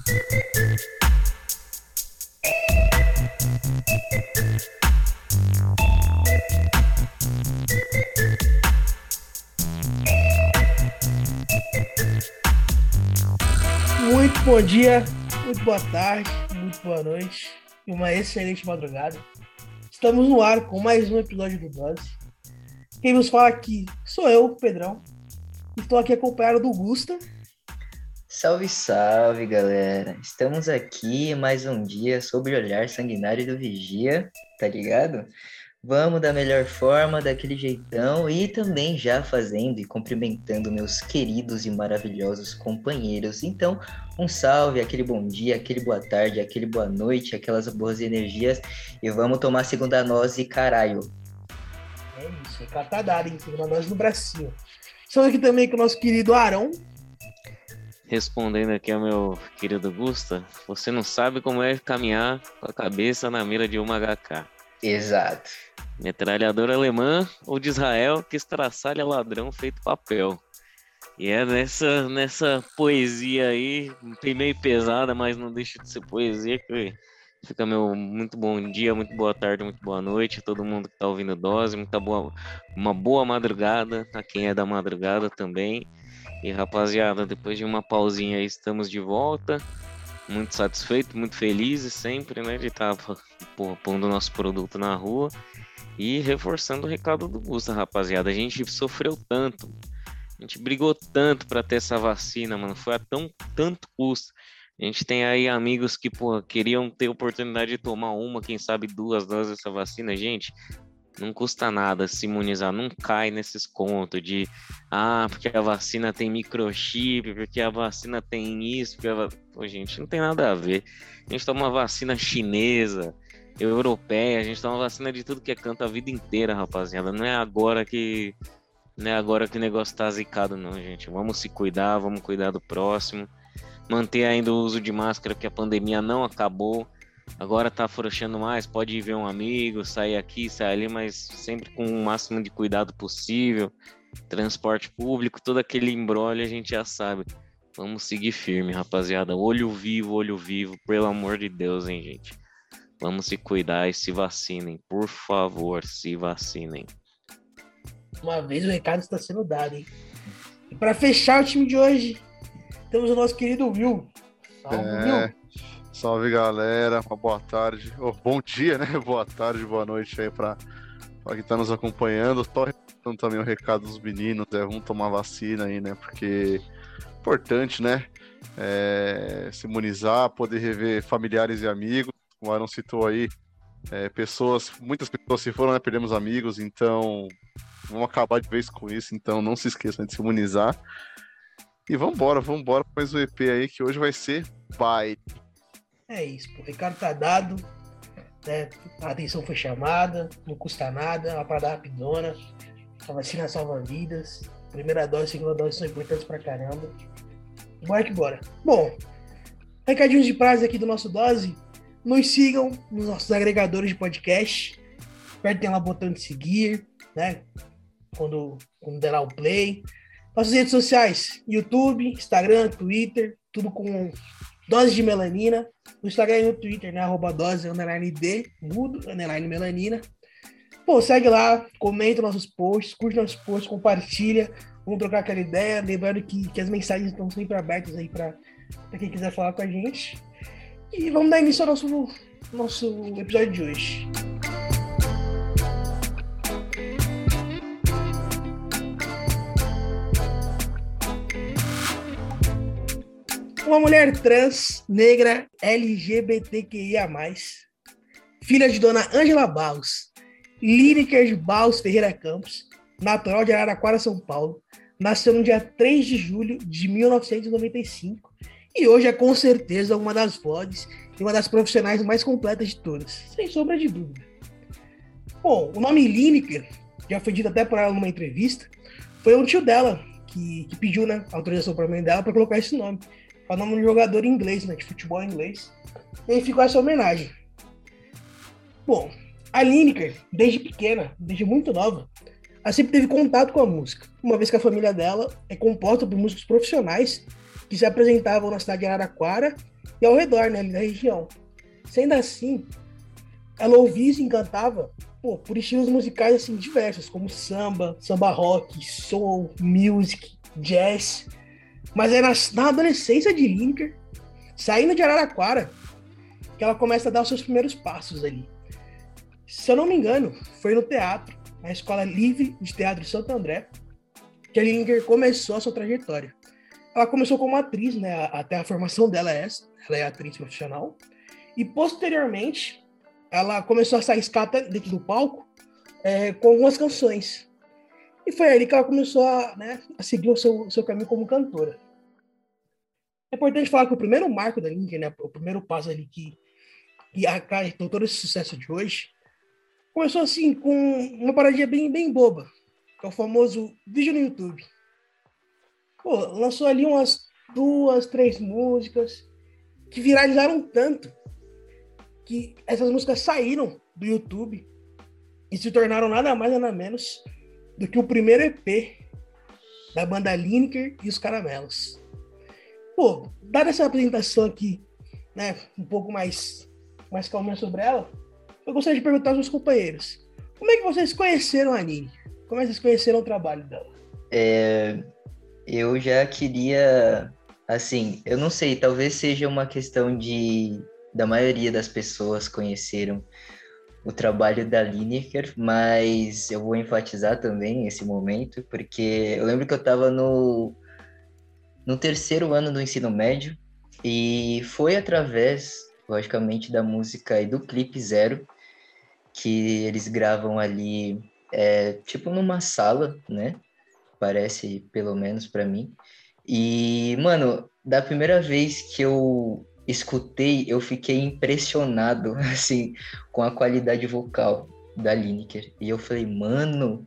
Muito bom dia, muito boa tarde, muito boa noite e uma excelente madrugada. Estamos no ar com mais um episódio do Dose. Quem nos fala aqui sou eu, Pedrão. Estou aqui acompanhado do Gusta. Salve, salve, galera. Estamos aqui mais um dia sob o olhar sanguinário do Vigia, tá ligado? Vamos da melhor forma, daquele jeitão e também já fazendo e cumprimentando meus queridos e maravilhosos companheiros. Então, um salve, aquele bom dia, aquele boa tarde, aquele boa noite, aquelas boas energias e vamos tomar segunda dose, caralho. É isso, é dado, hein? Segunda dose no bracinho. Estamos aqui também com o nosso querido Arão. Respondendo aqui ao meu querido Gusta, você não sabe como é caminhar com a cabeça na mira de uma HK. Exato. Metralhadora alemã ou de Israel que estraçalha ladrão feito papel. E é nessa, nessa poesia aí, meio pesada, mas não deixa de ser poesia, que fica meu muito bom dia, muito boa tarde, muito boa noite a todo mundo que tá ouvindo Dose, muita boa, uma boa madrugada a quem é da madrugada também. E rapaziada, depois de uma pausinha aí, estamos de volta muito satisfeito, muito felizes sempre, né, de estar tá, pondo o nosso produto na rua e reforçando o recado do Gusta, rapaziada. A gente sofreu tanto, a gente brigou tanto para ter essa vacina, mano, foi a tão tanto custo. A gente tem aí amigos que, pô, queriam ter oportunidade de tomar uma, quem sabe duas doses dessa vacina. Gente, não custa nada se imunizar, não cai nesses contos de ah, porque a vacina tem microchip, porque a vacina tem isso, porque a... Pô, gente, não tem nada a ver. A gente toma uma vacina chinesa, europeia, a gente toma vacina de tudo que é canto a vida inteira, rapaziada. Não é agora que não é agora que o negócio tá zicado, não, gente. Vamos se cuidar, vamos cuidar do próximo. Manter ainda o uso de máscara, porque a pandemia não acabou Agora tá afrouxando mais, pode ir ver um amigo, sair aqui, sair ali, mas sempre com o máximo de cuidado possível. Transporte público, todo aquele embrolho a gente já sabe. Vamos seguir firme, rapaziada. Olho vivo, olho vivo, pelo amor de Deus, hein, gente. Vamos se cuidar e se vacinem. Por favor, se vacinem. Uma vez o recado está sendo dado, hein? E para fechar o time de hoje, temos o nosso querido Will. Salve, é... Will. Salve galera, uma boa tarde, oh, bom dia, né? Boa tarde, boa noite aí para quem está nos acompanhando. Tô dando também o recado dos meninos, é, vamos tomar vacina aí, né? Porque é importante, né? É, se imunizar, poder rever familiares e amigos. Como o Aaron citou aí, é, pessoas, muitas pessoas se foram, né? Perdemos amigos, então vamos acabar de vez com isso. Então não se esqueçam de se imunizar. E vamos embora para mais um EP aí que hoje vai ser baile. É isso. O recado tá dado. Né? A atenção foi chamada, não custa nada, é uma parada rapidona. A vacina salva vidas. Primeira dose, segunda dose são importantes pra caramba. Bora que bora. Bom, recadinhos de prazo aqui do nosso dose. Nos sigam nos nossos agregadores de podcast. Apertem lá o botão de seguir, né? Quando, quando der lá o play. Nossas redes sociais: YouTube, Instagram, Twitter, tudo com Dose de Melanina. No Instagram e no Twitter, né? Arroba dose, underline D, mudo, underline melanina. Pô, segue lá, comenta nossos posts, curte nossos posts, compartilha. Vamos trocar aquela ideia. Lembrando que, que as mensagens estão sempre abertas aí para quem quiser falar com a gente. E vamos dar início ao nosso, nosso episódio de hoje. Uma mulher trans, negra, LGBTQIA+, filha de dona Ângela Barros, de Barros Ferreira Campos, natural de Araraquara, São Paulo, nasceu no dia 3 de julho de 1995 e hoje é com certeza uma das vozes e uma das profissionais mais completas de todas, sem sombra de dúvida. Bom, o nome Lineker, já foi dito até por ela numa entrevista, foi um tio dela que, que pediu né, autorização para a mãe dela para colocar esse nome o nome de jogador inglês, né, de futebol inglês. E aí ficou essa homenagem. Bom, a Lineker, desde pequena, desde muito nova, ela sempre teve contato com a música, uma vez que a família dela é composta por músicos profissionais que se apresentavam na cidade de Araraquara e ao redor, né, da região. Sendo assim, ela ouvia e se encantava pô, por estilos musicais assim diversos, como samba, samba rock, soul, music, jazz. Mas é na, na adolescência de Lineker, saindo de Araraquara, que ela começa a dar os seus primeiros passos ali. Se eu não me engano, foi no teatro, na Escola Livre de Teatro de Santo André, que a Lineker começou a sua trajetória. Ela começou como atriz, né? Até a formação dela é essa, ela é atriz profissional. E posteriormente, ela começou a sair escata dentro do palco é, com algumas canções. E foi ali que ela começou a, né, a seguir o seu, seu caminho como cantora. É importante falar que o primeiro marco da Link, né, o primeiro passo ali que, que acarretou todo esse sucesso de hoje, começou assim com uma paradinha bem, bem boba, que é o famoso vídeo no YouTube. Pô, lançou ali umas duas, três músicas que viralizaram tanto que essas músicas saíram do YouTube e se tornaram nada mais nada menos do que o primeiro EP da banda Lineker e os Caramelos. Pô, dada essa apresentação aqui, né, um pouco mais, mais calminha sobre ela, eu gostaria de perguntar aos meus companheiros, como é que vocês conheceram a Nini? Como é que vocês conheceram o trabalho dela? É, eu já queria, assim, eu não sei, talvez seja uma questão de da maioria das pessoas conheceram o trabalho da Lineker, mas eu vou enfatizar também esse momento, porque eu lembro que eu estava no, no terceiro ano do ensino médio e foi através, logicamente, da música e do clipe Zero, que eles gravam ali, é, tipo numa sala, né? Parece, pelo menos para mim. E, mano, da primeira vez que eu escutei, eu fiquei impressionado, assim, com a qualidade vocal da Lineker. E eu falei, mano,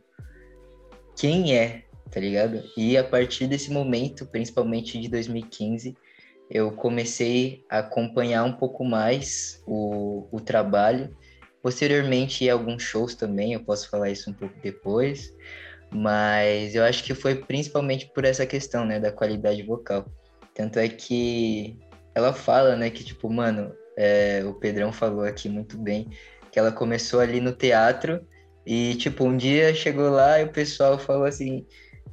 quem é? Tá ligado? E a partir desse momento, principalmente de 2015, eu comecei a acompanhar um pouco mais o, o trabalho. Posteriormente, alguns shows também, eu posso falar isso um pouco depois. Mas eu acho que foi principalmente por essa questão, né, da qualidade vocal. Tanto é que ela fala, né, que tipo, mano, é, o Pedrão falou aqui muito bem, que ela começou ali no teatro e, tipo, um dia chegou lá e o pessoal falou assim: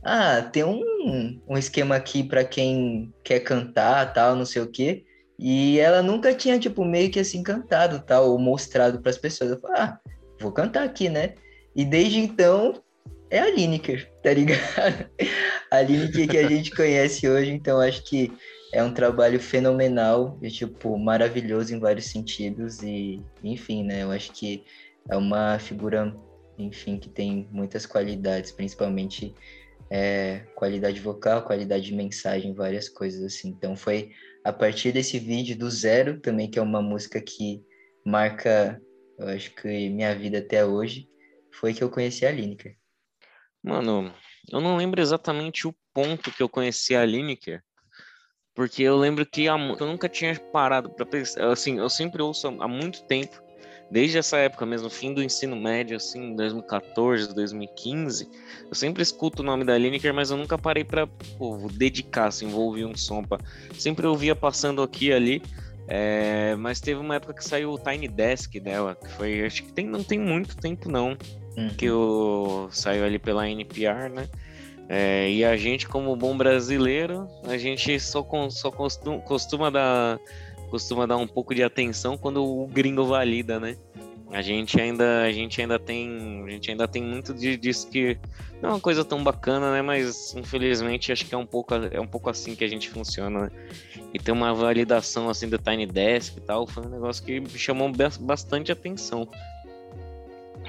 ah, tem um, um esquema aqui para quem quer cantar, tal, não sei o quê. E ela nunca tinha, tipo, meio que assim cantado, tal, ou mostrado para as pessoas. Eu falei, ah, vou cantar aqui, né? E desde então é a Lineker, tá ligado? A Lineker que a gente conhece hoje, então acho que é um trabalho fenomenal e, tipo, maravilhoso em vários sentidos e, enfim, né, eu acho que é uma figura, enfim, que tem muitas qualidades, principalmente é, qualidade vocal, qualidade de mensagem, várias coisas assim. Então foi a partir desse vídeo do Zero também, que é uma música que marca, eu acho que minha vida até hoje, foi que eu conheci a Lineker. Mano, eu não lembro exatamente o ponto que eu conheci a Lineker, porque eu lembro que eu nunca tinha parado para pensar. Assim, eu sempre ouço há muito tempo, desde essa época mesmo, fim do ensino médio, assim, 2014, 2015. Eu sempre escuto o nome da Lineker, mas eu nunca parei para dedicar, assim, envolver um som. Pra... Sempre ouvia passando aqui e ali. É, mas teve uma época que saiu o Tiny Desk dela, que foi, acho que tem, não tem muito tempo não, uhum. que o, saiu ali pela NPR, né? É, e a gente, como bom brasileiro, a gente só, só costuma, costuma, dar, costuma dar um pouco de atenção quando o gringo valida, né? A gente ainda, a gente ainda tem, a gente ainda tem muito de, disso que não é uma coisa tão bacana, né? Mas infelizmente acho que é um pouco, é um pouco assim que a gente funciona. Né? E ter uma validação assim do Tiny Desk e tal foi um negócio que chamou bastante atenção.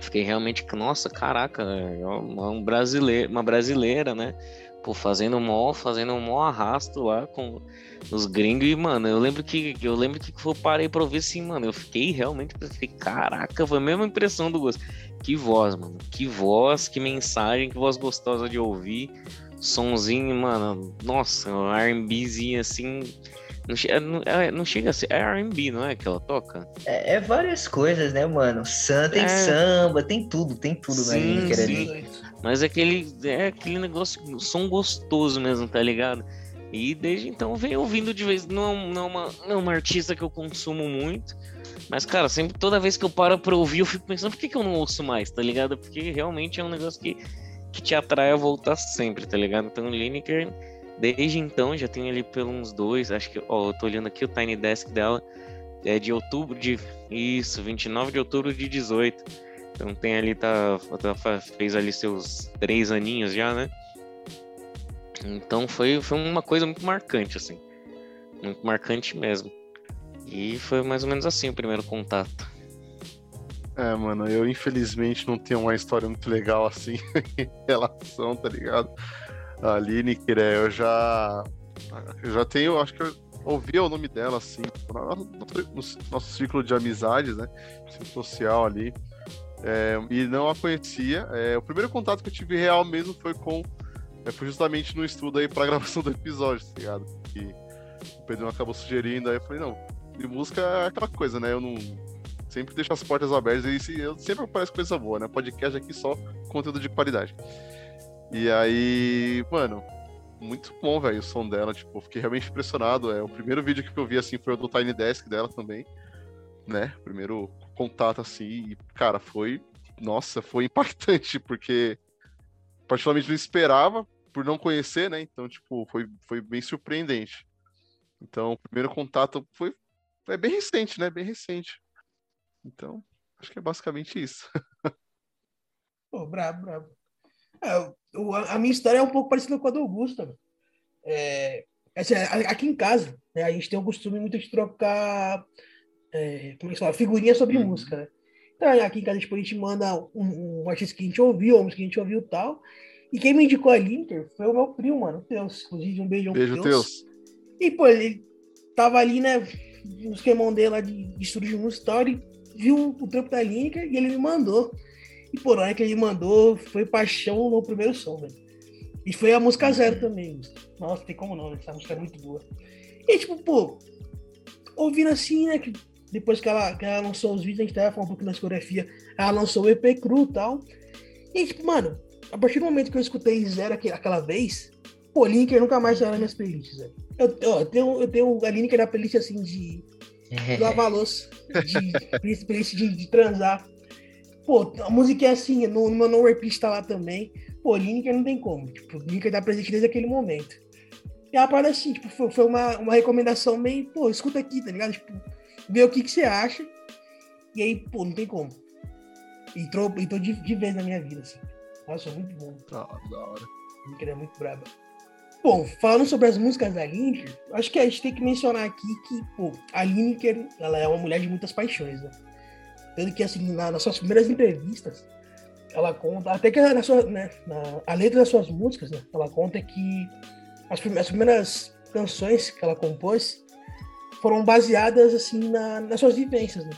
Fiquei realmente, nossa, caraca, é um brasileiro, uma brasileira, né? Pô, fazendo mó, fazendo mó arrasto lá com os gringos e, mano, eu lembro que eu lembro que eu parei pra ouvir assim, mano, eu fiquei realmente, fiquei, caraca, foi a mesma impressão do gosto. Que voz, mano, que voz, que mensagem, que voz gostosa de ouvir. Sonzinho, mano, nossa, um R&Bzinho assim, não, é, não, é, não chega a ser. É RB, não é que ela toca? É, é, várias coisas, né, mano? Sam, tem é... samba, tem tudo, tem tudo sim, na sim. ali. Mas é aquele, é aquele negócio, som gostoso mesmo, tá ligado? E desde então venho ouvindo de vez. Não, não, é uma, não é uma artista que eu consumo muito. Mas, cara, sempre toda vez que eu paro pra ouvir, eu fico pensando, por que, que eu não ouço mais, tá ligado? Porque realmente é um negócio que, que te atrai a voltar sempre, tá ligado? Então, Lineker, desde então, já tem ali pelos dois, acho que, ó, eu tô olhando aqui o Tiny Desk dela, é de outubro de. Isso, 29 de outubro de 18. Então tem ali, tá, tá. Fez ali seus três aninhos já, né? Então foi, foi uma coisa muito marcante, assim. Muito marcante mesmo. E foi mais ou menos assim o primeiro contato. É, mano, eu infelizmente não tenho uma história muito legal assim em relação, tá ligado? A Lineker, é, eu já. Eu já tenho, acho que eu ouvia o nome dela assim, no, no nosso ciclo de amizades, né? Social ali. É, e não a conhecia. É, o primeiro contato que eu tive real mesmo foi com é, foi justamente no estudo aí pra gravação do episódio, tá ligado? Que o Pedro acabou sugerindo, aí eu falei, não, de música é aquela coisa, né? Eu não. Sempre deixo as portas abertas e eu sempre aparece coisa boa, né? Podcast aqui só conteúdo de qualidade. E aí, mano, muito bom, velho, o som dela, tipo, fiquei realmente impressionado. É, o primeiro vídeo que eu vi, assim, foi o do Tiny Desk dela também, né? Primeiro contato, assim, e, cara, foi, nossa, foi impactante, porque particularmente não esperava, por não conhecer, né? Então, tipo, foi, foi bem surpreendente. Então, o primeiro contato foi é bem recente, né? Bem recente. Então, acho que é basicamente isso. Pô, brabo, brabo. É, a minha história é um pouco parecida com a do Augusto. É, assim, aqui em casa, né, a gente tem o costume muito de trocar é, como é que fala? figurinha sobre uhum. música, né? Então, aqui em casa, tipo, a gente manda um, um artista que a gente ouviu, um que a gente ouviu e tal. E quem me indicou a Linter foi o meu primo, mano, Deus. Inclusive, um beijão Beijo, Deus. Deus. E, pô, ele tava ali, né, no esquemão dele lá de, de estúdio de música story, viu o trampo da Linker e ele me mandou. E por hora que ele mandou, foi paixão no primeiro som, velho. E foi a música zero também. Nossa, tem como não, essa música é muito boa. E tipo, pô, ouvindo assim, né, que depois que ela, que ela lançou os vídeos, a gente tava falando um pouco da discografia, ela lançou o EP cru e tal. E, tipo, mano, a partir do momento que eu escutei Zero aquela vez, pô, Linker nunca mais saiu nas minhas playlists, velho. Eu, eu, tenho, eu tenho a Linker na playlist, assim, de lavar louça, de playlist de, de, transar. Pô, a música é assim, no, no meu no repeat tá lá também. Pô, Lineker não tem como. Tipo, Lineker tá presente desde aquele momento. E a parada assim, tipo, foi, foi uma, uma recomendação meio, pô, escuta aqui, tá ligado? Tipo, ver o que, que você acha. E aí, pô, não tem como. Entrou, entrou de, de vez na minha vida, assim. Nossa, muito bom. Tá, da hora. Lineker é muito braba. Bom, falando sobre as músicas da Lineker, acho que a gente tem que mencionar aqui que, pô, a Lineker, ela é uma mulher de muitas paixões, né? Tanto que, assim, na, nas suas primeiras entrevistas, ela conta, até que na sua, né, na, a letra das suas músicas, né, ela conta que as, as primeiras canções que ela compôs foram baseadas assim na, nas suas vivências, né?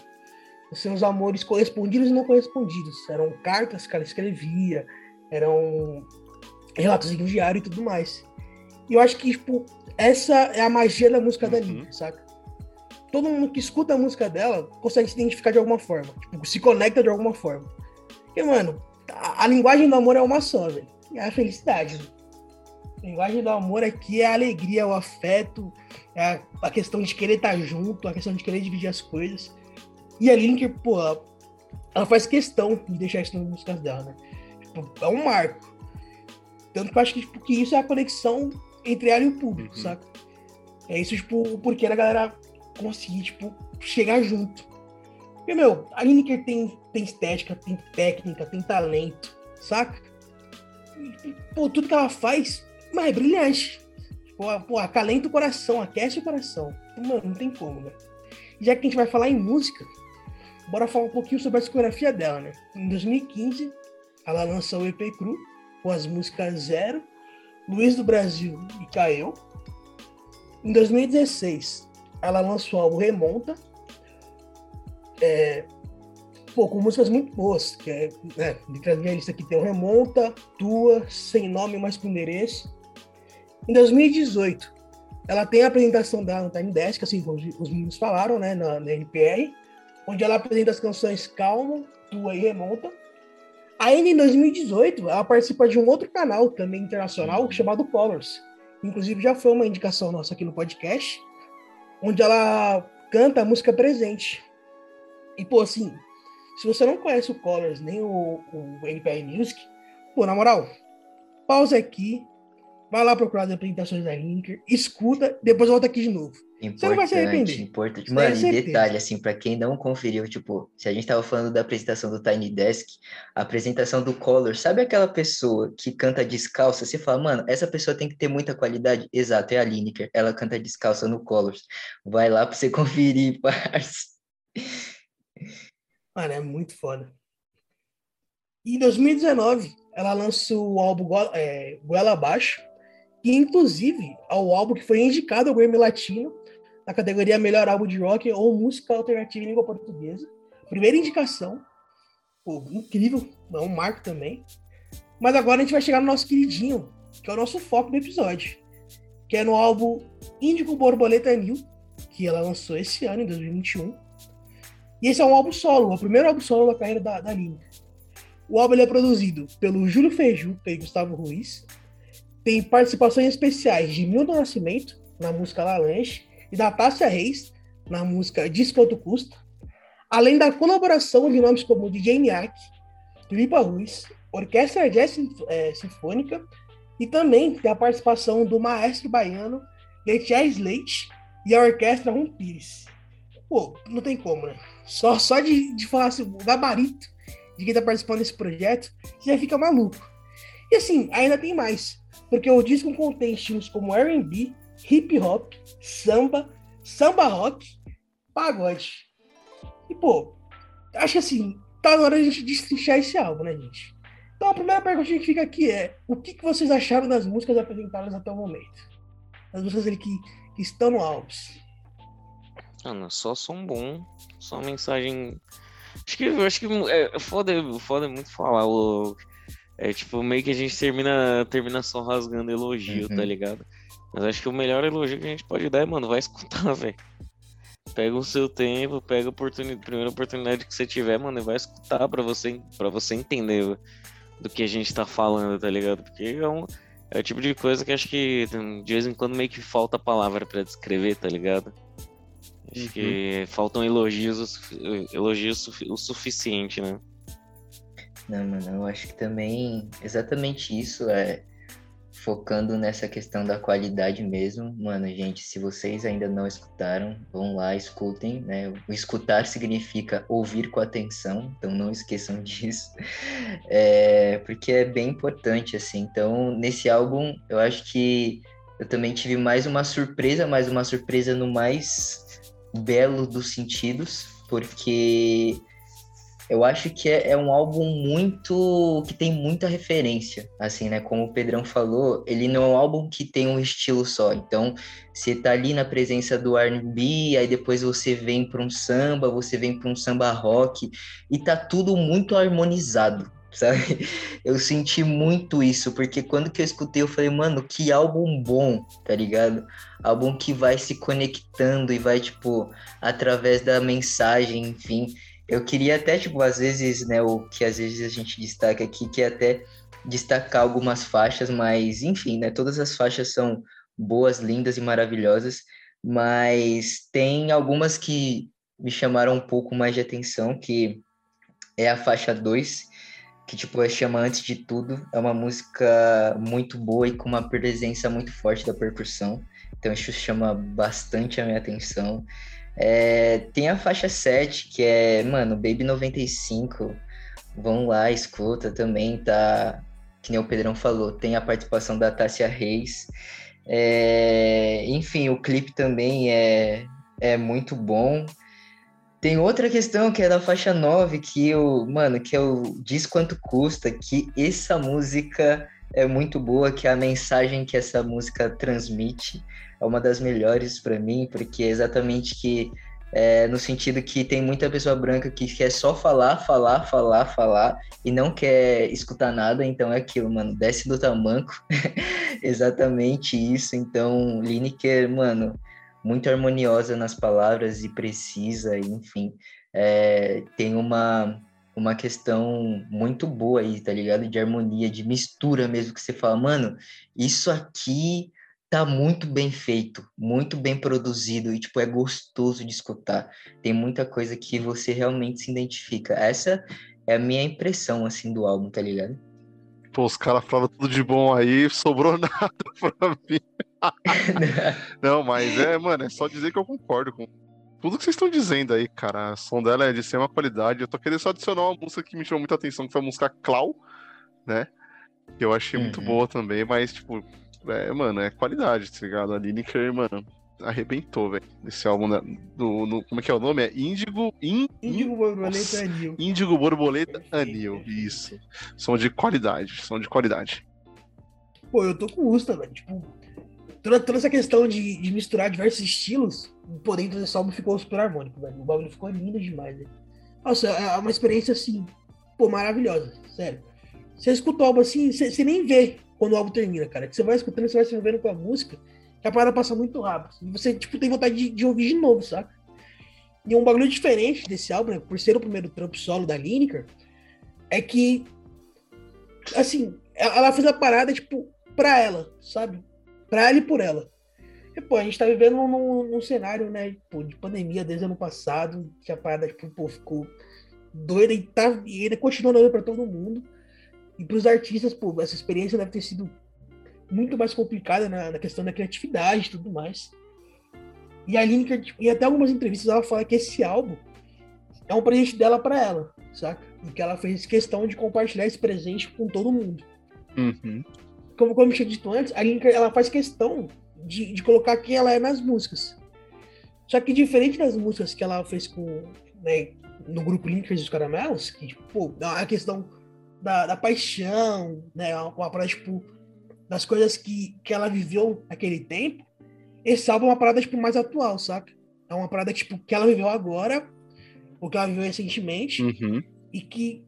Os seus amores correspondidos e não correspondidos. Eram cartas que ela escrevia, eram relatos em diário e tudo mais. E eu acho que, tipo, essa é a magia da música uhum. da Lívia, saca? Todo mundo que escuta a música dela consegue se identificar de alguma forma, tipo, se conecta de alguma forma. Porque, mano, a, a linguagem do amor é uma só, velho. É a felicidade. Véio. A linguagem do amor aqui é a alegria, o afeto, é a, a, questão de querer estar junto, a questão de querer dividir as coisas. E a Linker, pô, ela faz questão de deixar isso nas músicas dela, né? Tipo, é um marco. Tanto que eu acho que, tipo, que isso é a conexão entre ela e o público, uhum. saca? É isso, tipo, o porquê da galera conseguir, tipo, chegar junto. Porque, meu, a Lineker tem, tem estética, tem técnica, tem talento, saca? E, pô, tudo que ela faz, mas é brilhante. Pô, pô, acalenta o coração, aquece o coração. Mano, não tem como, né? Já que a gente vai falar em música, bora falar um pouquinho sobre a discografia dela, né? Em 2015, ela lançou o EP Cru, com as músicas Zero, Luiz do Brasil e Caio. Em 2016, ela lançou o álbum Remonta, é, pô, com músicas muito boas, que é, né, a minha lista aqui tem o Remonta, Tua, Sem Nome Mais Pro Endereço. Em 2018, ela tem a apresentação no Time Desk, assim como os meninos falaram, né, na, na NPR, onde ela apresenta as canções Calma, Tua e Remonta. Ainda em 2018, ela participa de um outro canal também internacional chamado Colors, inclusive já foi uma indicação nossa aqui no podcast, onde ela canta a música presente. E, pô, assim, se você não conhece o Colors nem o, o Music, pô, na moral, pausa aqui, vai lá procurar as apresentações da Linker, escuta, depois volta aqui de novo. Importante, Você não vai se arrepender. Importante. Mano, e detalhe, assim, para quem não conferiu, tipo, se a gente tava falando da apresentação do Tiny Desk, a apresentação do Color, sabe aquela pessoa que canta descalça? Você fala, mano, essa pessoa tem que ter muita qualidade. Exato, é a Lineker. Ela canta descalça no Colors. Vai lá pra você conferir, parça. Mano, é muito foda. Em 2019, ela lançou o álbum é, Goela Abaixo, que inclusive é o álbum que foi indicado ao Grammy Latino na categoria Melhor Álbum de Rock ou Música Alternativa em Língua Portuguesa. Primeira indicação. Pô, incrível, é um marco também. Mas agora a gente vai chegar no nosso queridinho, que é o nosso foco do episódio, que é no álbum Índico Borboleta New, que ela lançou esse ano, em 2021. E esse é um álbum solo, o primeiro álbum solo da carreira da, da. O álbum é produzido pelo Júlio Fejuca e Gustavo Ruiz. Tem participações especiais de Milton Nascimento, na música La Lanche, da Tássia Reis, na música Diz Quanto Custa, além da colaboração de nomes como DJ Niak, Tulipa Ruiz, Orquestra Jazz é, Sinfônica, e também tem a participação do maestro baiano Letiés Leite e a Orquestra Rum Pires. Pô, não tem como, né? Só, só de, de falar assim, o gabarito de quem tá participando desse projeto, já fica maluco. E assim, ainda tem mais, porque o disco contém estilos como R&B, hip hop, samba, samba rock, pagode. E, pô, acho que assim, tá na hora de a gente destrinchar esse álbum, né, gente? Então a primeira pergunta que fica aqui é: o que, que vocês acharam das músicas apresentadas até o momento? As músicas ali que, que estão no álbum. Mano, só som bom, só mensagem. Acho que acho que é foda, foda muito falar. O, é tipo, meio que a gente termina, termina só rasgando elogio, tá uhum. tá ligado? Mas acho que o melhor elogio que a gente pode dar é, mano, vai escutar, velho. Pega o seu tempo, pega a oportunidade, primeira oportunidade que você tiver, mano, e vai escutar pra você, pra você entender do que a gente tá falando, tá ligado? Porque é, um, é o tipo de coisa que acho que de vez em quando meio que falta palavra para descrever, tá ligado? Acho uhum. que faltam elogios, elogios o suficiente, né? Não, mano, eu acho que também exatamente isso é focando nessa questão da qualidade mesmo, mano, gente, se vocês ainda não escutaram, vão lá, escutem, né? O escutar significa ouvir com atenção, então não esqueçam disso, é, porque é bem importante, assim. Então, nesse álbum, eu acho que eu também tive mais uma surpresa, mais uma surpresa no mais belo dos sentidos, porque eu acho que é, é, um álbum muito que tem muita referência, assim, né? Como o Pedrão falou, ele não é um álbum que tem um estilo só. Então, você tá ali na presença do R&B, aí depois você vem para um samba, você vem para um samba rock e tá tudo muito harmonizado, sabe? Eu senti muito isso, porque quando que eu escutei, eu falei, mano, que álbum bom, tá ligado? Álbum que vai se conectando e vai, tipo, através da mensagem, enfim, eu queria até, tipo, às vezes, né, o que às vezes a gente destaca aqui, que é até destacar algumas faixas, mas enfim, né, todas as faixas são boas, lindas e maravilhosas, mas tem algumas que me chamaram um pouco mais de atenção, que é a faixa 2, que tipo chama Antes de Tudo, é uma música muito boa e com uma presença muito forte da percussão, então isso chama bastante a minha atenção. É, tem a faixa 7, que é, mano, Baby 95. Vão lá, escuta também, tá? Que nem o Pedrão falou, tem a participação da Tássia Reis. É, enfim, o clipe também é, é muito bom. Tem outra questão que é da faixa 9, que eu, mano, que eu é diz quanto custa, que essa música é muito boa, que é a mensagem que essa música transmite é uma das melhores para mim, porque é exatamente que é, no sentido que tem muita pessoa branca que quer só falar, falar, falar, falar e não quer escutar nada, então é aquilo, mano, desce do tamanco, exatamente isso. Então, Lineker, mano, muito harmoniosa nas palavras e precisa, enfim, é, tem uma uma questão muito boa aí, tá ligado? De harmonia, de mistura mesmo, que você fala, mano, isso aqui tá muito bem feito, muito bem produzido e, tipo, é gostoso de escutar. Tem muita coisa que você realmente se identifica. Essa é a minha impressão, assim, do álbum, tá ligado? Pô, os caras falavam tudo de bom aí, sobrou nada pra mim. Não, mas é, mano, é só dizer que eu concordo com tudo que vocês estão dizendo aí, cara. O som dela é de extrema qualidade. Eu tô querendo só adicionar uma música que me chamou muita atenção, que foi a música Clau, né? Que eu achei uhum. muito boa também, mas, tipo, é, mano, é qualidade, tá ligado? A Lineker, mano, arrebentou, velho. Esse álbum da, do, no, Como é que é o nome? É Índigo. In, Índigo Borboleta Anil. Índigo Borboleta Anil, isso. Som de qualidade, som de qualidade. Pô, eu tô com Usta, velho. Tipo, toda, toda essa questão de, de misturar diversos estilos, por dentro desse álbum ficou super harmônico, velho. O bagulho ficou lindo demais, velho. Nossa, é uma experiência assim, pô, maravilhosa, sério. Você escuta o álbum assim, você nem vê quando o álbum termina, cara. Que você vai escutando, você vai se envolvendo com a música, que a parada passa muito rápido. E você, tipo, tem vontade de, de ouvir de novo, saca? E um bagulho diferente desse álbum, né, por ser o primeiro trampo solo da Lineker, é que, assim, ela fez a parada, tipo, pra ela, sabe? Pra ela e por ela. E, pô, a gente tá vivendo num, num cenário, né, de pandemia desde ano passado, que a parada, tipo, pô, ficou doida e, tá, e ainda continua dando pra todo mundo. E para os artistas, pô, essa experiência deve ter sido muito mais complicada na, na questão da criatividade e tudo mais. E a Lineker, em até algumas entrevistas, ela fala que esse álbum é um presente dela para ela, saca? E que ela fez questão de compartilhar esse presente com todo mundo. Uhum. Como, como eu tinha dito antes, a Lineker, ela faz questão de, de colocar quem ela é nas músicas. Só que diferente das músicas que ela fez com, né, no grupo Linkers dos Caramelos, que, tipo, pô, a questão da, da paixão, né? Uma parada, tipo, das coisas que, que ela viveu naquele tempo. Esse álbum é uma parada, tipo, mais atual, saca? É uma parada, tipo, que ela viveu agora, ou que ela viveu recentemente, uhum. e que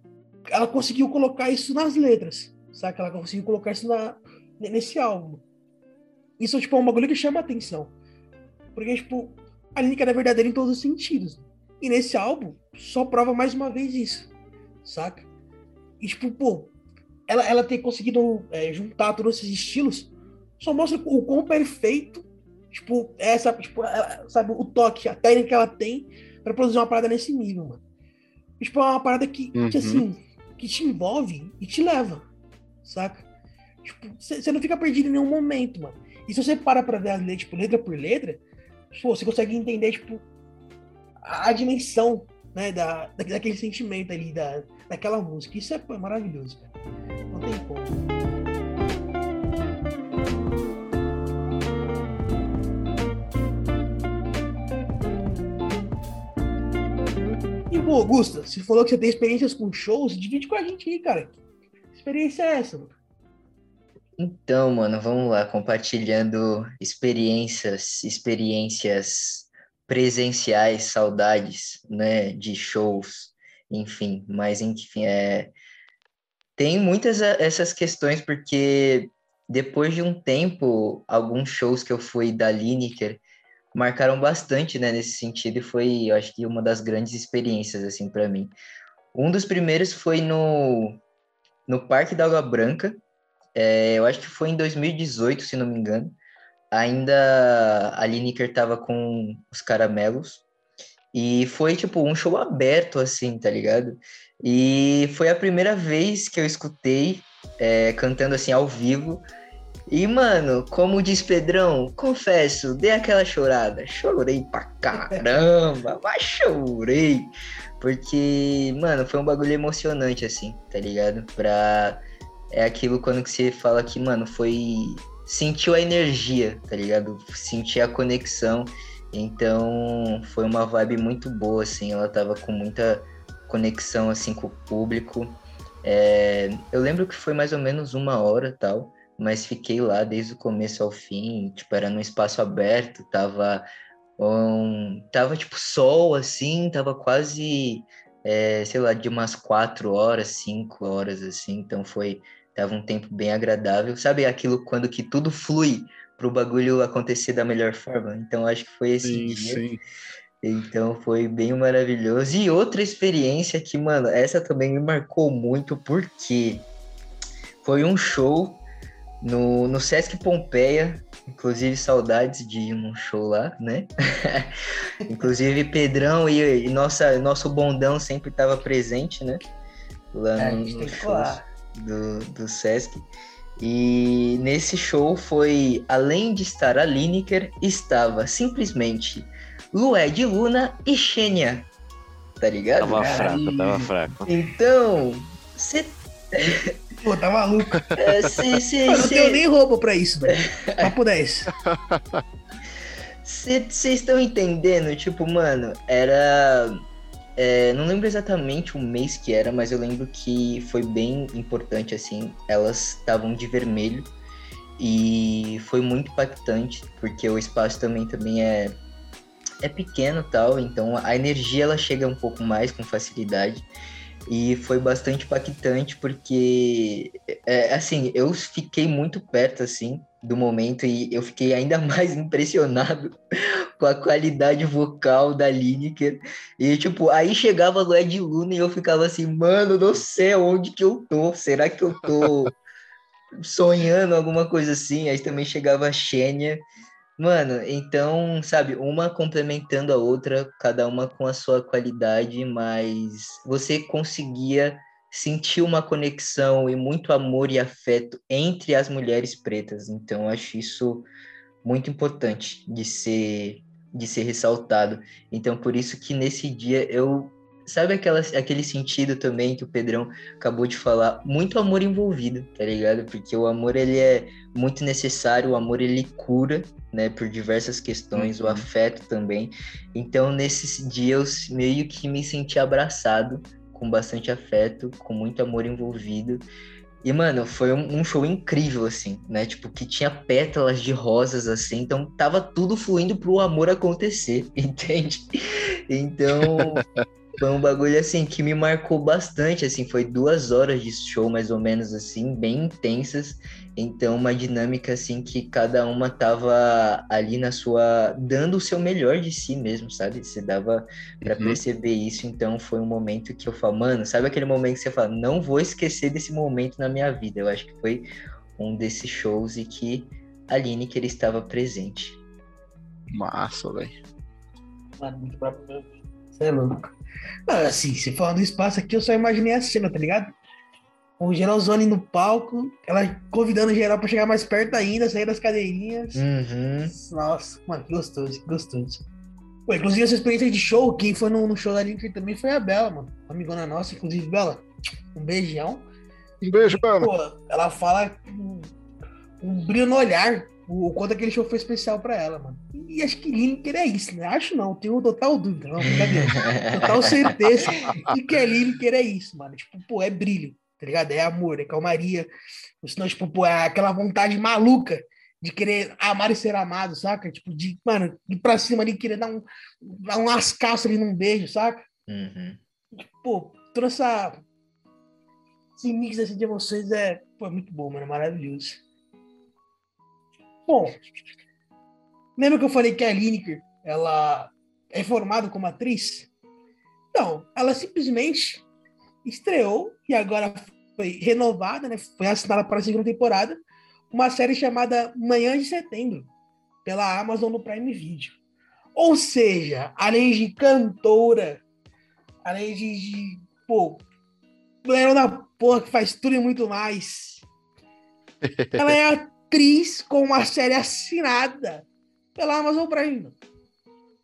ela conseguiu colocar isso nas letras, saca? Ela conseguiu colocar isso na, nesse álbum. Isso, tipo, é um bagulho que chama atenção. Porque, tipo, a Link é verdadeira em todos os sentidos. E nesse álbum, só prova mais uma vez isso, saca? E, tipo, pô, ela, ela ter conseguido é, juntar todos esses estilos só mostra o quão perfeito, tipo, é essa, tipo, ela, sabe, o toque, a técnica que ela tem para produzir uma parada nesse nível, mano. E, tipo, é uma parada que, uhum. que, assim, que te envolve e te leva, saca? Tipo, você não fica perdido em nenhum momento, mano. E se você para pra ver as letras, tipo, letra por letra, pô, você consegue entender, tipo, a dimensão, né, da, daquele sentimento ali, da, daquela música. Isso é, é maravilhoso, cara. Não tem como. E, pô, Augusta, você falou que você tem experiências com shows, divide com a gente aí, cara. Que experiência é essa, mano? Então, mano, vamos lá, compartilhando experiências, experiências presenciais, saudades, né, de shows enfim, mas enfim, é... tem muitas essas questões porque depois de um tempo, alguns shows que eu fui da Lineker marcaram bastante, né, nesse sentido, e foi, eu acho que uma das grandes experiências, assim, para mim. Um dos primeiros foi no, no Parque da Água Branca, é, eu acho que foi em 2018, se não me engano, ainda a Lineker tava com os caramelos, e foi, tipo, um show aberto, assim, tá ligado? E foi a primeira vez que eu escutei é, cantando, assim, ao vivo. E, mano, como diz Pedrão, confesso, dei aquela chorada. Chorei pra caramba, mas chorei. Porque, mano, foi um bagulho emocionante, assim, tá ligado? Pra. É aquilo quando que você fala que, mano, foi. Sentiu a energia, tá ligado? Sentir a conexão. Então foi uma vibe muito boa, assim, ela tava com muita conexão assim com o público. É, eu lembro que foi mais ou menos uma hora tal, mas fiquei lá desde o começo ao fim, tipo, era num espaço aberto, tava um, tava tipo sol assim, tava quase, é, sei lá, de umas quatro horas, cinco horas assim, então foi, tava um tempo bem agradável. Sabe aquilo quando que tudo flui para o bagulho acontecer da melhor forma. Então acho que foi esse sim, dia. Sim. Então foi bem maravilhoso. E outra experiência que, mano, essa também me marcou muito porque foi um show no, no Sesc Pompeia, inclusive saudades de um show lá, né? inclusive Pedrão e, e, nossa, nosso bondão sempre estava presente, né? Lá é, no, no show do, do Sesc. E nesse show foi, além de estar a Lineker, estava simplesmente Lué de Luna e Xênia. Tá ligado? Tava fraco, tava fraco. Então, você Pô, tá maluco. É, sim, sim, eu não tenho nem roupa pra isso, velho. Papo 10. Vocês estão entendendo? Tipo, mano, era. É, não lembro exatamente o mês que era, mas eu lembro que foi bem importante, assim. Elas estavam de vermelho e foi muito impactante, porque o espaço também, também é, é pequeno tal, então a energia ela chega um pouco mais com facilidade. E foi bastante impactante porque, é, assim, eu fiquei muito perto, assim, do momento e eu fiquei ainda mais impressionado com a qualidade vocal da Lineker. E, tipo, aí chegava o Ed Luna e eu ficava assim, mano do céu, onde que eu tô? Será que eu tô sonhando alguma coisa assim? Aí também chegava a Xênia Mano, então, sabe, uma complementando a outra, cada uma com a sua qualidade, mas você conseguia sentir uma conexão e muito amor e afeto entre as mulheres pretas. Então, acho isso muito importante de ser de ser ressaltado. Então, por isso que nesse dia eu sabe aquela, aquele sentido também que o Pedrão acabou de falar, muito amor envolvido, tá ligado? Porque o amor ele é muito necessário, o amor ele cura, né, por diversas questões, uhum. o afeto também. Então, nesse dia eu meio que me senti abraçado, com bastante afeto, com muito amor envolvido. E, mano, foi um, um, show incrível, assim, né? Tipo, que tinha pétalas de rosas, assim, então tava tudo fluindo pro amor acontecer, entende? Então, foi um bagulho assim que me marcou bastante, assim, foi duas horas de show mais ou menos assim, bem intensas. Então uma dinâmica assim que cada uma tava ali na sua dando o seu melhor de si mesmo, sabe? Você dava para uhum. perceber isso, então foi um momento que eu falo, mano, sabe aquele momento que você fala, não vou esquecer desse momento na minha vida. Eu acho que foi um desses shows e que a Lineker estava presente. Massa, velho. Mano, muito Você é louco. Assim, se falando do espaço aqui, eu só imaginei a cena, tá ligado? O Geralzone no palco, ela convidando o geral pra chegar mais perto ainda, sair das cadeirinhas. Uhum. Nossa, mano, que gostoso, que gostoso. Pô, inclusive, essa experiência de show, quem foi no, no show da Link também foi a Bela, mano. Uma amigona nossa, inclusive, Bela, um beijão. Um beijo, Bela. Pô, ela fala um, um brilho no olhar o, quanto aquele show foi especial pra ela, mano. E acho que Lineker é isso, né? Acho não, tenho total dúvida, não, brincadeira. total certeza de que é Lineker é isso, mano. Tipo, pô, é brilho, tá ligado? É amor, é calmaria. Senão, tipo, pô, é aquela vontade maluca de querer amar e ser amado, saca? Tipo, de, mano, ir pra cima ali, querer dar um, dar um lascaço ali num beijo, saca? Uhum. Pô, toda essa. Esse mix assim, de emoções é, pô, é muito bom, mano, é maravilhoso. Bom, lembra que eu falei que a Lineker, ela é formada como atriz? Não, ela simplesmente estreou e agora foi renovada, né? Foi assinada para a segunda temporada, uma série chamada Manhã de Setembro, pela Amazon no Prime Video. Ou seja, além de cantora, além de, de pô, mulher da porra que faz tudo e muito mais. Ela é atriz com uma série assinada pela Amazon Prime.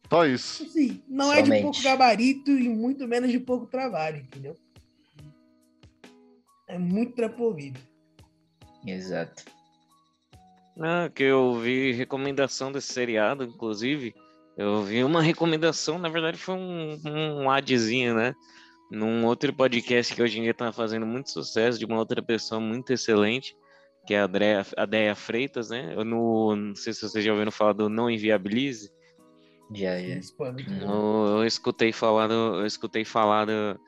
Só isso. Sim, não Somente. é de pouco gabarito e muito menos de pouco trabalho, entendeu? É muito trapovido. Exato. Ah, que eu vi recomendação desse seriado, inclusive. Eu vi uma recomendação, na verdade foi um, um adzinho, né? Num outro podcast que hoje em dia tá fazendo muito sucesso, de uma outra pessoa muito excelente que é a Deia, a Deia Freitas, né? Eu no, não sei se vocês já ouviram falar do Não Inviabilize. Já, já. Eu, eu, escutei falar do, eu escutei falar do,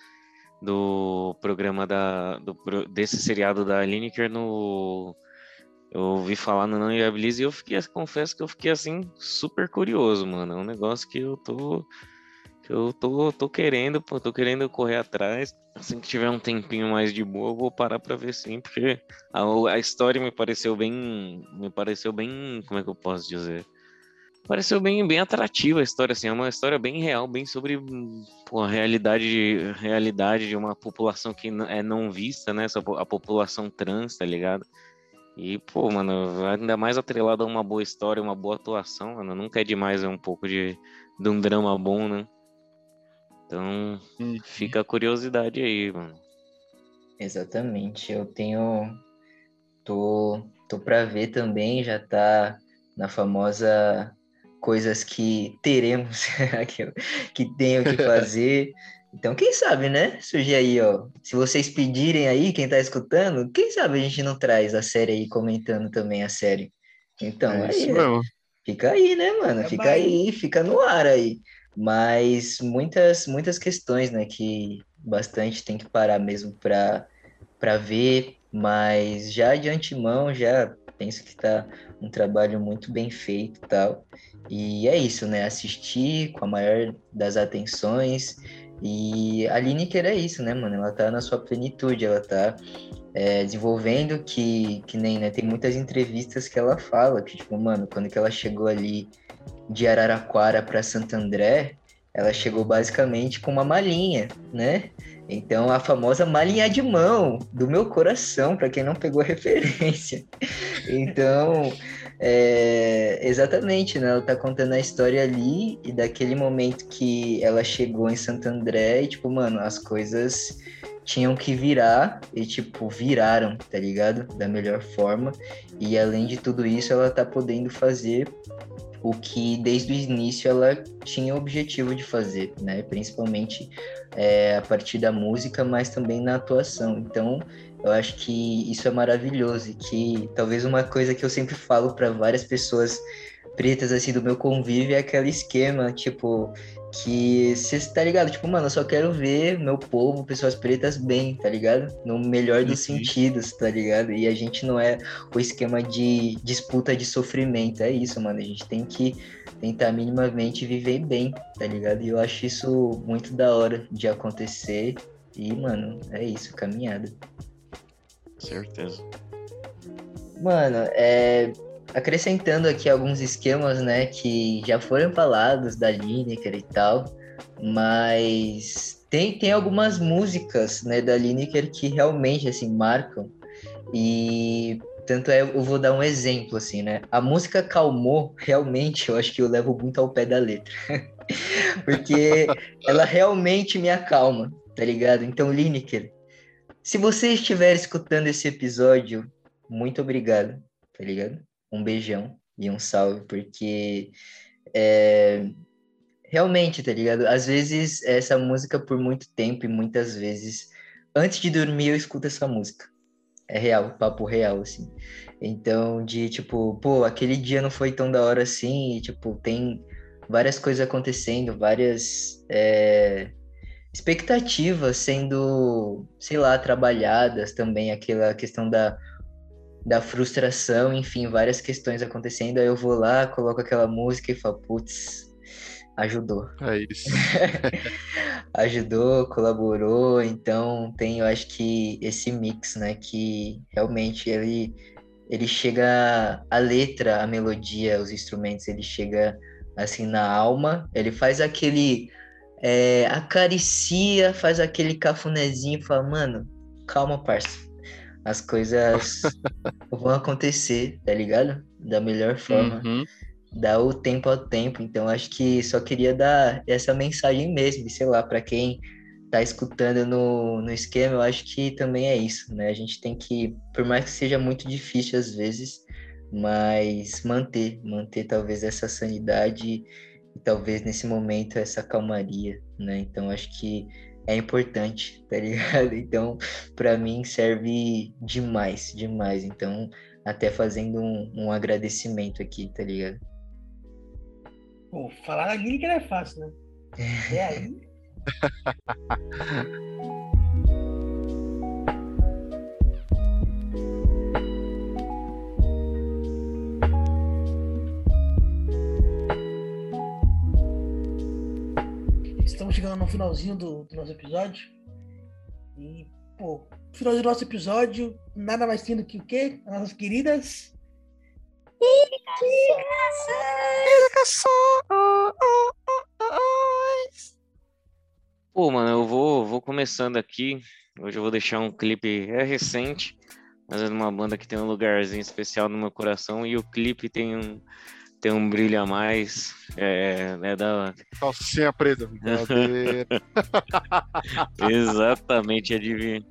do programa da, do, desse seriado da Lineker no eu ouvi falar no Não Inviabilize e eu fiquei, confesso que eu fiquei assim super curioso, mano. É um negócio que eu tô Eu tô, tô querendo, pô, tô querendo correr atrás. Assim que tiver um tempinho mais de boa, eu vou parar pra ver sim, porque a, a história me pareceu bem. Me pareceu bem. Como é que eu posso dizer? Pareceu bem, bem atrativa a história, assim, é uma história bem real, bem sobre pô, a realidade, realidade de uma população que é não vista, né? A população trans, tá ligado? E, pô, mano, ainda mais atrelado a uma boa história, uma boa atuação, mano, nunca é demais é um pouco de, de um drama bom, né? Então, uhum. fica a curiosidade aí, mano. Exatamente. Eu tenho. Tô, tô pra ver também, já tá na famosa coisas que teremos, que tenho que fazer. Então, quem sabe, né? Surgir aí, ó. Se vocês pedirem aí, quem tá escutando, quem sabe a gente não traz a série aí comentando também a série. Então, é aí, fica aí, né, mano? É fica aí, fica no ar aí. Mas muitas, muitas questões, né, que bastante tem que parar mesmo para ver, mas já de antemão, já penso que tá um trabalho muito bem feito e tal. E é isso, né, assistir com a maior das atenções. E a Lineker é isso, né, mano? Ela tá na sua plenitude, ela tá é, desenvolvendo que, que nem, né, tem muitas entrevistas que ela fala que, tipo, mano, quando que ela chegou ali de Araraquara para Santo André, ela chegou basicamente com uma malinha, né? Então, a famosa malinha de mão do meu coração, para quem não pegou a referência. Então, é, exatamente, né? Ela tá contando a história ali e daquele momento que ela chegou em Santo André e, tipo, mano, as coisas tinham que virar e, tipo, viraram, tá ligado? Da melhor forma. E além de tudo isso, ela tá podendo fazer o que desde o início ela tinha o objetivo de fazer, né? Principalmente é, a partir da música, mas também na atuação. Então, eu acho que isso é maravilhoso e que talvez uma coisa que eu sempre falo para várias pessoas pretas assim do meu convívio é aquele esquema, tipo, que você tá ligado? Tipo, mano, eu só quero ver meu povo, pessoas pretas bem, tá ligado? No melhor dos uhum. sentidos, tá ligado? E a gente não é o esquema de disputa de sofrimento, é isso, mano. A gente tem que tentar minimamente viver bem, tá ligado? E eu acho isso muito da hora de acontecer. E, mano, é isso, caminhada. Certeza. Mano, é, acrescentando aqui alguns esquemas, né, que já foram falados da Lineker e tal, mas tem, tem algumas músicas, né, da Lineker que realmente, assim, marcam e tanto é, eu vou dar um exemplo, assim, né, a música Calmou, realmente, eu acho que eu levo muito ao pé da letra, porque ela realmente me acalma, tá ligado? Então, Lineker, se você estiver escutando esse episódio, muito obrigado, tá ligado? um beijão e um salve, porque é, realmente, tá ligado? Às vezes essa música por muito tempo e muitas vezes antes de dormir eu escuto essa música. É real, papo real, assim. Então, de tipo, pô, aquele dia não foi tão da hora assim, e tipo, tem várias coisas acontecendo, várias é, expectativas sendo, sei lá, trabalhadas também, aquela questão da da frustração, enfim, várias questões acontecendo. Aí eu vou lá, coloco aquela música e falo, putz, ajudou. É isso. ajudou, colaborou. Então tem, eu acho que esse mix, né, que realmente ele ele chega a letra, a melodia, os instrumentos, ele chega assim na alma. Ele faz aquele é, acaricia, faz aquele cafunézinho, fala, mano, calma, parça as coisas vão acontecer, tá ligado? Da melhor forma. Uhum. Dá o tempo ao tempo. Então, acho que só queria dar essa mensagem mesmo, sei lá, para quem tá escutando no, no esquema, eu acho que também é isso, né? A gente tem que, por mais que seja muito difícil às vezes, mas manter, manter talvez essa sanidade e talvez nesse momento essa calmaria, né? Então, acho que é importante, tá ligado? Então, para mim serve demais, demais. Então, até fazendo um, um agradecimento aqui, tá ligado? Pô, falar da Lineker é fácil, né? É aí. estamos chegando no finalzinho do, do nosso episódio. E, pô, no final do nosso episódio, nada mais tendo que o quê? As nossas queridas. Pô, mano, eu vou, vou começando aqui. Hoje eu vou deixar um clipe, é recente, mas é de uma banda que tem um lugarzinho especial no meu coração. E o clipe tem um, tem um brilho a mais. É, é da. Calcinha preta. Exatamente, adivinha.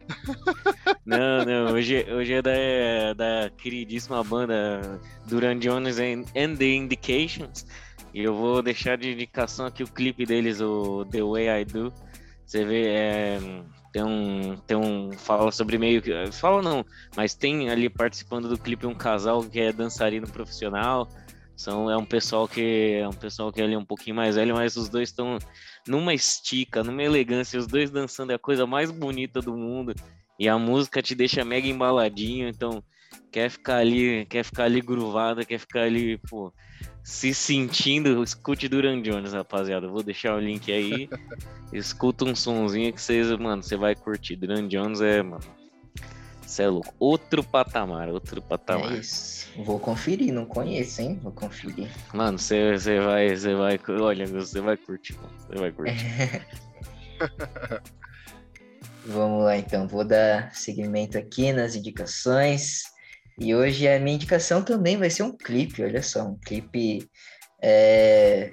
Não, não, hoje, hoje é da, da queridíssima banda Duran Jones and, and the Indications. E eu vou deixar de indicação aqui o clipe deles, o The Way I Do. Você vê, é, tem um, tem um. Fala sobre meio que. Fala não, mas tem ali participando do clipe um casal que é dançarino profissional. São, é um pessoal que é um pessoal que é ali um pouquinho mais velho, mas os dois estão numa estica, numa elegância, os dois dançando é a coisa mais bonita do mundo. E a música te deixa mega embaladinho, então quer ficar ali, quer ficar ali gruvada, quer ficar ali, pô, se sentindo, escute Duran Jones, rapaziada. Vou deixar o link aí. escuta um sonzinho que vocês, mano, você vai curtir. Duran Jones é, mano. Você é louco. Outro patamar, outro patamar. É isso. Vou conferir, não conheço, hein? Vou conferir. Mano, você, você vai, você vai, olha, você vai curtir, mano. Você vai curtir. Vamos lá, então. Vou dar seguimento aqui nas indicações. E hoje a minha indicação também vai ser um clipe, olha só, um clipe é,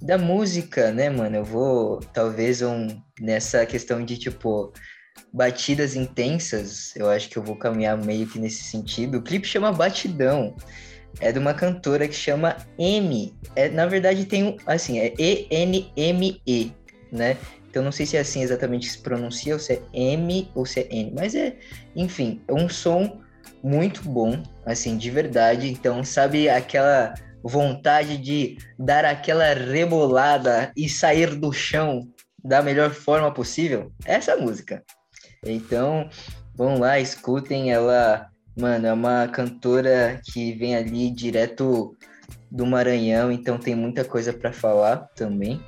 da música, né, mano? Eu vou, talvez, um, nessa questão de, tipo, batidas intensas, eu acho que eu vou caminhar meio que nesse sentido. O clipe chama Batidão. É de uma cantora que chama M. É, na verdade, tem um, assim, é E-N-M-E, né? Então não sei se é assim exatamente que se pronuncia, ou se é M ou se é N, mas é, enfim, é um som muito bom, assim, de verdade. Então, sabe aquela vontade de dar aquela rebolada e sair do chão da melhor forma possível? Essa música. Então, vão lá, escutem ela. Mano, é uma cantora que vem ali direto do Maranhão, então tem muita coisa para falar também.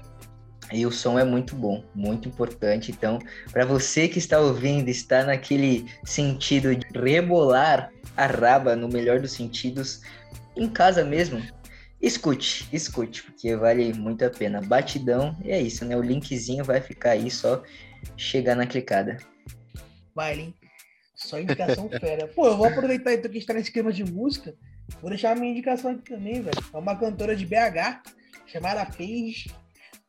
E o som é muito bom, muito importante. Então, para você que está ouvindo, está naquele sentido de rebolar a raba, no melhor dos sentidos, em casa mesmo, escute, escute, porque vale muito a pena. Batidão, e é isso, né? O linkzinho vai ficar aí, só chegar na clicada. Vai, hein? Só indicação fera. Pô, eu vou aproveitar então que está nesse clima de música, vou deixar a minha indicação aqui também, velho. É uma cantora de BH, chamada Paige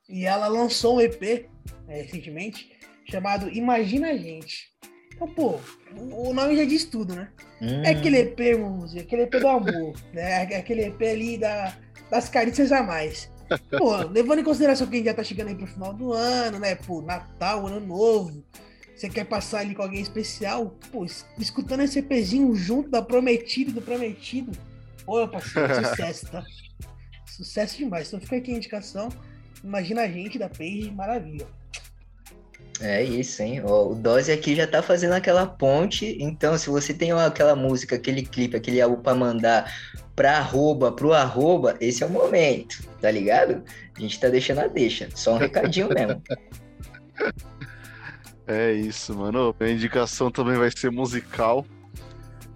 e ela lançou um EP é, recentemente chamado Imagina a Gente. Então, pô, o nome já diz tudo, né? Hum. É aquele EP, música, aquele EP do amor, né? É aquele EP ali da, das carícias a mais. Pô, levando em consideração que a gente já tá chegando aí pro final do ano, né? Pô, Natal, Ano Novo. Você quer passar ali com alguém especial? Pô, escutando esse EPzinho junto da Prometido do Prometido. Pô, parceiro, sucesso, tá? Sucesso demais. Então fica aqui a indicação. Imagina a gente da Page, maravilha. É isso, hein? O Dose aqui já tá fazendo aquela ponte. Então, se você tem aquela música, aquele clipe, aquele álbum pra mandar pra arroba, pro arroba, esse é o momento, tá ligado? A gente tá deixando a deixa. Só um recadinho mesmo. É isso, mano. A indicação também vai ser musical.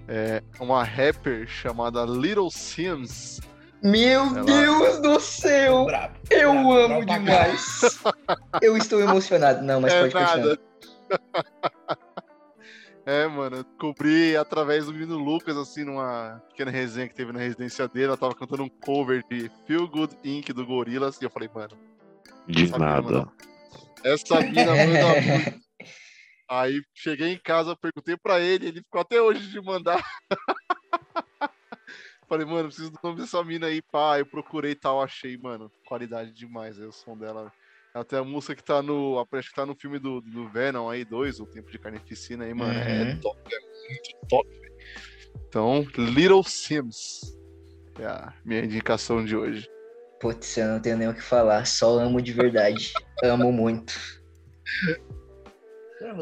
É uma rapper chamada Little Sims meu Ela... Deus do céu! Bravo, eu bravo, amo bravo demais. eu estou emocionado. Não, mas é pode nada. continuar. É, mano, eu descobri através do menino Lucas, assim, numa pequena resenha que teve na residência dele. Ela tava cantando um cover de Feel Good Inc. do Gorillaz. E eu falei, mano. De nada. essa mina manda Aí cheguei em casa, perguntei pra ele, ele ficou até hoje de mandar. Falei, mano, preciso do nome dessa mina aí, pá. Eu procurei e tal, achei, mano, qualidade demais aí, o som dela. Ela tem a música que tá no. Acho que tá no filme do, do Venom aí, dois, o Tempo de Carnificina aí, mano. É uhum. É top, é muito top. Então, Little Sims. É a minha indicação de hoje. Putz, eu não tenho nem o que falar, só amo de verdade. amo muito.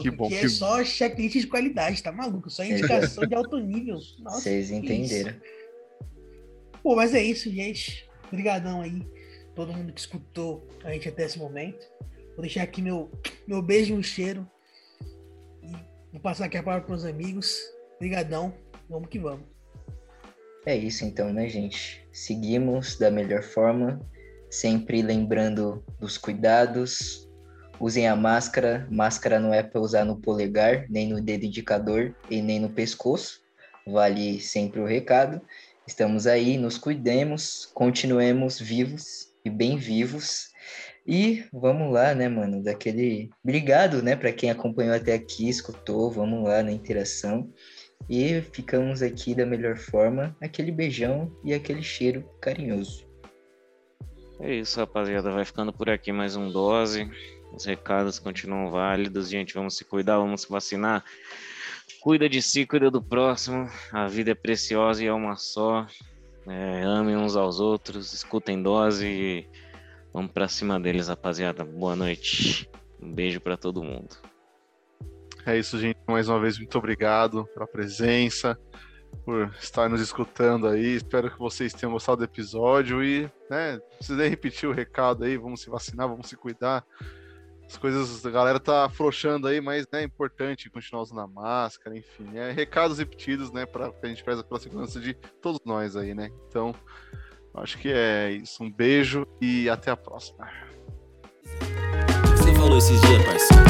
Que bom. Que é só checklist de qualidade, tá maluco? Só indicação de alto nível. Vocês entenderam. Isso. Pô, mas é isso, gente. Obrigadão aí, todo mundo que escutou a gente até esse momento. Vou deixar aqui meu, meu beijo e um cheiro. E vou passar aqui a palavra para os amigos. Obrigadão. Vamos que vamos. É isso então, né, gente? Seguimos da melhor forma, sempre lembrando dos cuidados. Usem a máscara. Máscara não é para usar no polegar, nem no dedo indicador e nem no pescoço. Vale sempre o recado. Estamos aí, nos cuidemos, continuemos vivos e bem vivos. E vamos lá, né, mano, daquele obrigado, né, para quem acompanhou até aqui, escutou, vamos lá na interação. E ficamos aqui da melhor forma, aquele beijão e aquele cheiro carinhoso. É isso, rapaziada, vai ficando por aqui mais um dose. Os recados continuam válidos, gente, vamos se cuidar, vamos se vacinar. Cuida de si, cuida do próximo. A vida é preciosa e é uma só. É, amem uns aos outros, escutem dose e vamos para cima deles, rapaziada. Boa noite. Um beijo para todo mundo. É isso, gente. Mais uma vez, muito obrigado pela presença, por estar nos escutando aí. Espero que vocês tenham gostado do episódio e, né, precisei repetir o recado aí. Vamos se vacinar, vamos se cuidar as coisas, a galera tá afrouxando aí, mas né, é importante continuar usando a máscara, enfim. É recados repetidos, né, para que a gente preza pela segurança de todos nós aí, né? Então, acho que é isso. Um beijo e até a próxima. Você falou esses dias, parceiro.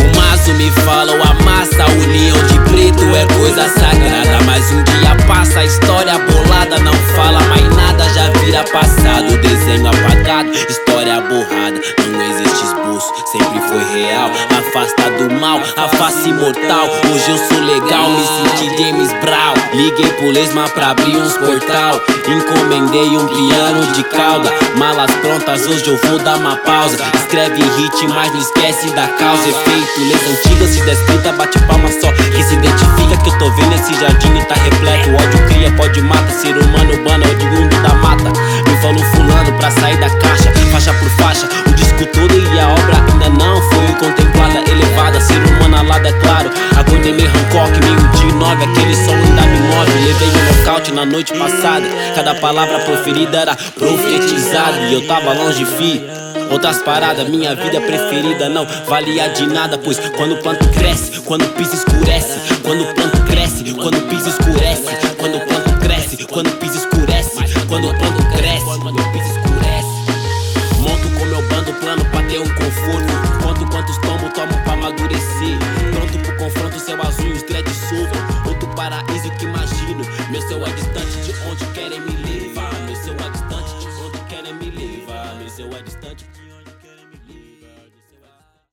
O maço me fala, o amassa, a união de preto é coisa sagrada. Mas um dia passa, a história bolada não fala mais nada, já vira passado. Desenho apagado, história borrada, real. Afasta do mal, a face mortal. Hoje eu sou legal, me senti James Brown. Liguei pro Lesma pra abrir uns portal. Encomendei um piano de cauda. Malas prontas, hoje eu vou dar uma pausa. Escreve hit, mas não esquece da causa. Efeito, leis antigas, se descrita, bate palma só. Quem se identifica que eu tô vendo esse jardim e tá repleto. Ódio cria, pode mata. Ser humano urbano é mundo da mata. Me falou fulano pra sair da caixa, faixa por faixa. O disco todo e a obra ainda não foi contemplada, elevada. Ser humano alada, é claro. Aguentei meio Hancock, meio de nove. Aquele som ainda me move. Levei um nocaute na noite passada. Cada palavra proferida era profetizada. E eu tava longe, fi. Outras paradas, minha vida preferida não valia de nada, pois quando o planto cresce, quando o piso escurece, quando o planto cresce, quando o piso escurece, quando o planto cresce, quando o piso escurece, quando o planto cresce, quando o piso escurece.